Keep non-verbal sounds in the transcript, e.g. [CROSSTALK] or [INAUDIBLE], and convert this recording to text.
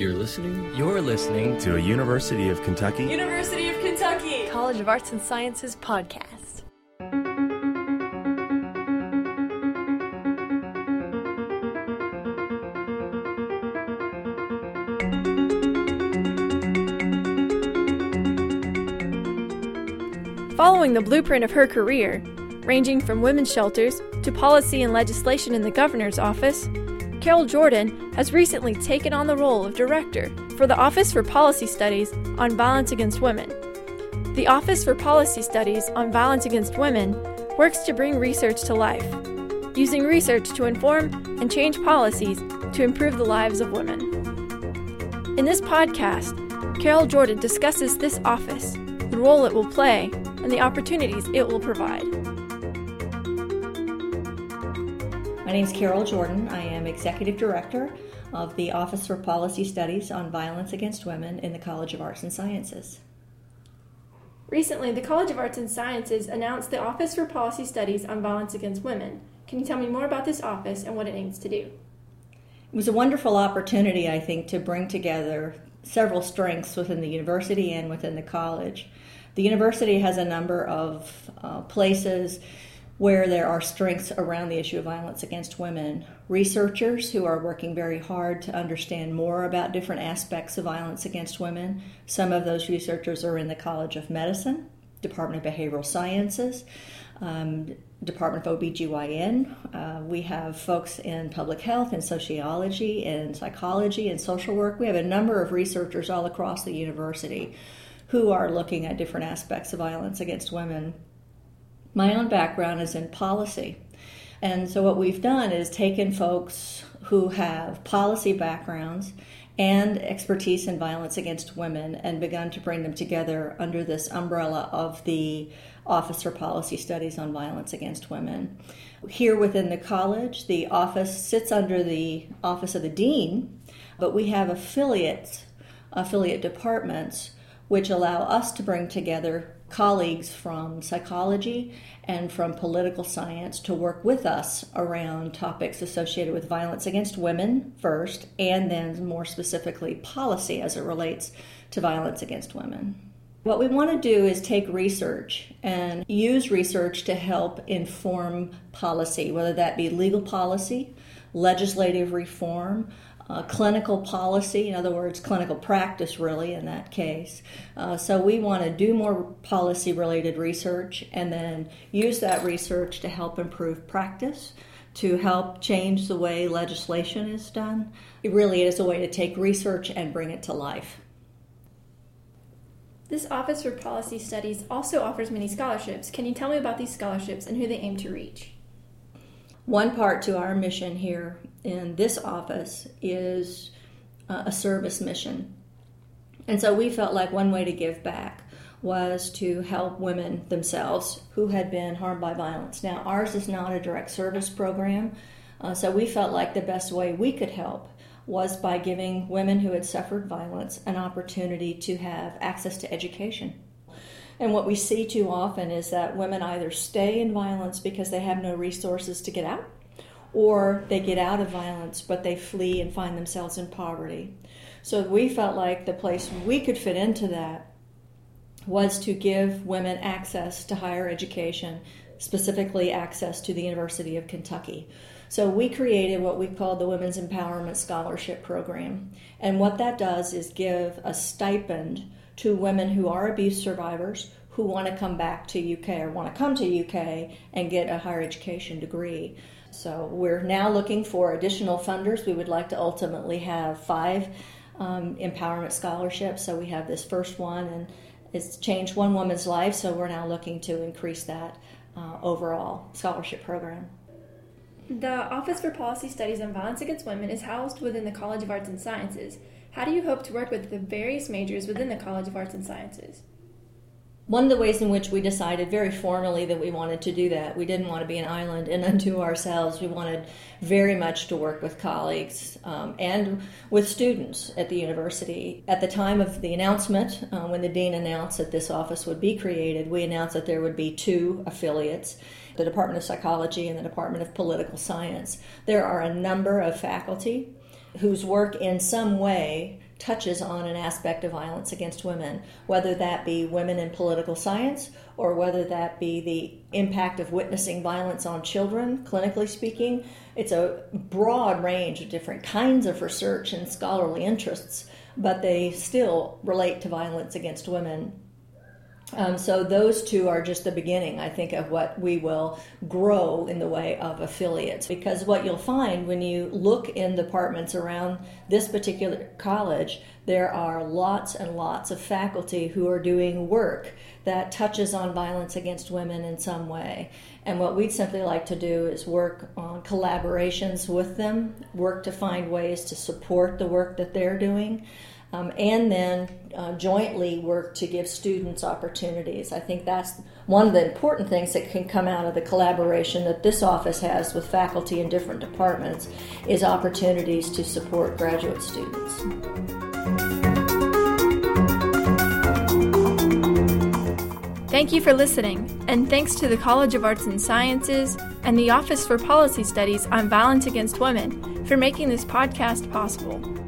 You're listening? You're listening to a University of Kentucky University of Kentucky College of Arts and Sciences podcast. Following the blueprint of her career, ranging from women's shelters to policy and legislation in the governor's office, Carol Jordan has recently taken on the role of director for the Office for Policy Studies on Violence Against Women. The Office for Policy Studies on Violence Against Women works to bring research to life, using research to inform and change policies to improve the lives of women. In this podcast, Carol Jordan discusses this office, the role it will play, and the opportunities it will provide. My name is Carol Jordan. I am Executive Director of the Office for Policy Studies on Violence Against Women in the College of Arts and Sciences. Recently, the College of Arts and Sciences announced the Office for Policy Studies on Violence Against Women. Can you tell me more about this office and what it aims to do? It was a wonderful opportunity, I think, to bring together several strengths within the university and within the college. The university has a number of uh, places where there are strengths around the issue of violence against women. Researchers who are working very hard to understand more about different aspects of violence against women. Some of those researchers are in the College of Medicine, Department of Behavioral Sciences, um, Department of OBGYN. Uh, we have folks in public health and sociology and psychology and social work. We have a number of researchers all across the university who are looking at different aspects of violence against women. My own background is in policy. And so, what we've done is taken folks who have policy backgrounds and expertise in violence against women and begun to bring them together under this umbrella of the Office for Policy Studies on Violence Against Women. Here within the college, the office sits under the Office of the Dean, but we have affiliates, affiliate departments, which allow us to bring together colleagues from psychology and from political science to work with us around topics associated with violence against women first, and then more specifically, policy as it relates to violence against women. What we want to do is take research and use research to help inform policy, whether that be legal policy, legislative reform, uh, clinical policy, in other words, clinical practice, really, in that case. Uh, so we want to do more policy related research and then use that research to help improve practice, to help change the way legislation is done. It really is a way to take research and bring it to life. This Office for Policy Studies also offers many scholarships. Can you tell me about these scholarships and who they aim to reach? One part to our mission here in this office is uh, a service mission. And so we felt like one way to give back was to help women themselves who had been harmed by violence. Now, ours is not a direct service program, uh, so we felt like the best way we could help was by giving women who had suffered violence an opportunity to have access to education. And what we see too often is that women either stay in violence because they have no resources to get out, or they get out of violence but they flee and find themselves in poverty. So we felt like the place we could fit into that was to give women access to higher education, specifically access to the University of Kentucky. So we created what we called the Women's Empowerment Scholarship Program. And what that does is give a stipend to women who are abuse survivors who want to come back to UK or want to come to UK and get a higher education degree. So we're now looking for additional funders. We would like to ultimately have five um, empowerment scholarships. So we have this first one, and it's changed one woman's life. So we're now looking to increase that uh, overall scholarship program. The Office for Policy Studies on Violence Against Women is housed within the College of Arts and Sciences. How do you hope to work with the various majors within the College of Arts and Sciences? one of the ways in which we decided very formally that we wanted to do that, we didn't want to be an island and [LAUGHS] unto ourselves. We wanted very much to work with colleagues um, and with students at the university. At the time of the announcement, uh, when the dean announced that this office would be created, we announced that there would be two affiliates the Department of Psychology and the Department of Political Science. There are a number of faculty whose work in some way touches on an aspect of violence against women, whether that be women in political science or whether that be the impact of witnessing violence on children, clinically speaking. It's a broad range of different kinds of research and scholarly interests, but they still relate to violence against women um, so those two are just the beginning, I think, of what we will grow in the way of affiliates. Because what you'll find when you look in departments around this particular college, there are lots and lots of faculty who are doing work that touches on violence against women in some way. And what we'd simply like to do is work on collaborations with them, work to find ways to support the work that they're doing um, and then uh, jointly work to give students opportunities. I think that's one of the important things that can come out of the collaboration that this office has with faculty in different departments is opportunities to support graduate students. Thank you for listening, and thanks to the College of Arts and Sciences and the Office for Policy Studies on Violence Against Women for making this podcast possible.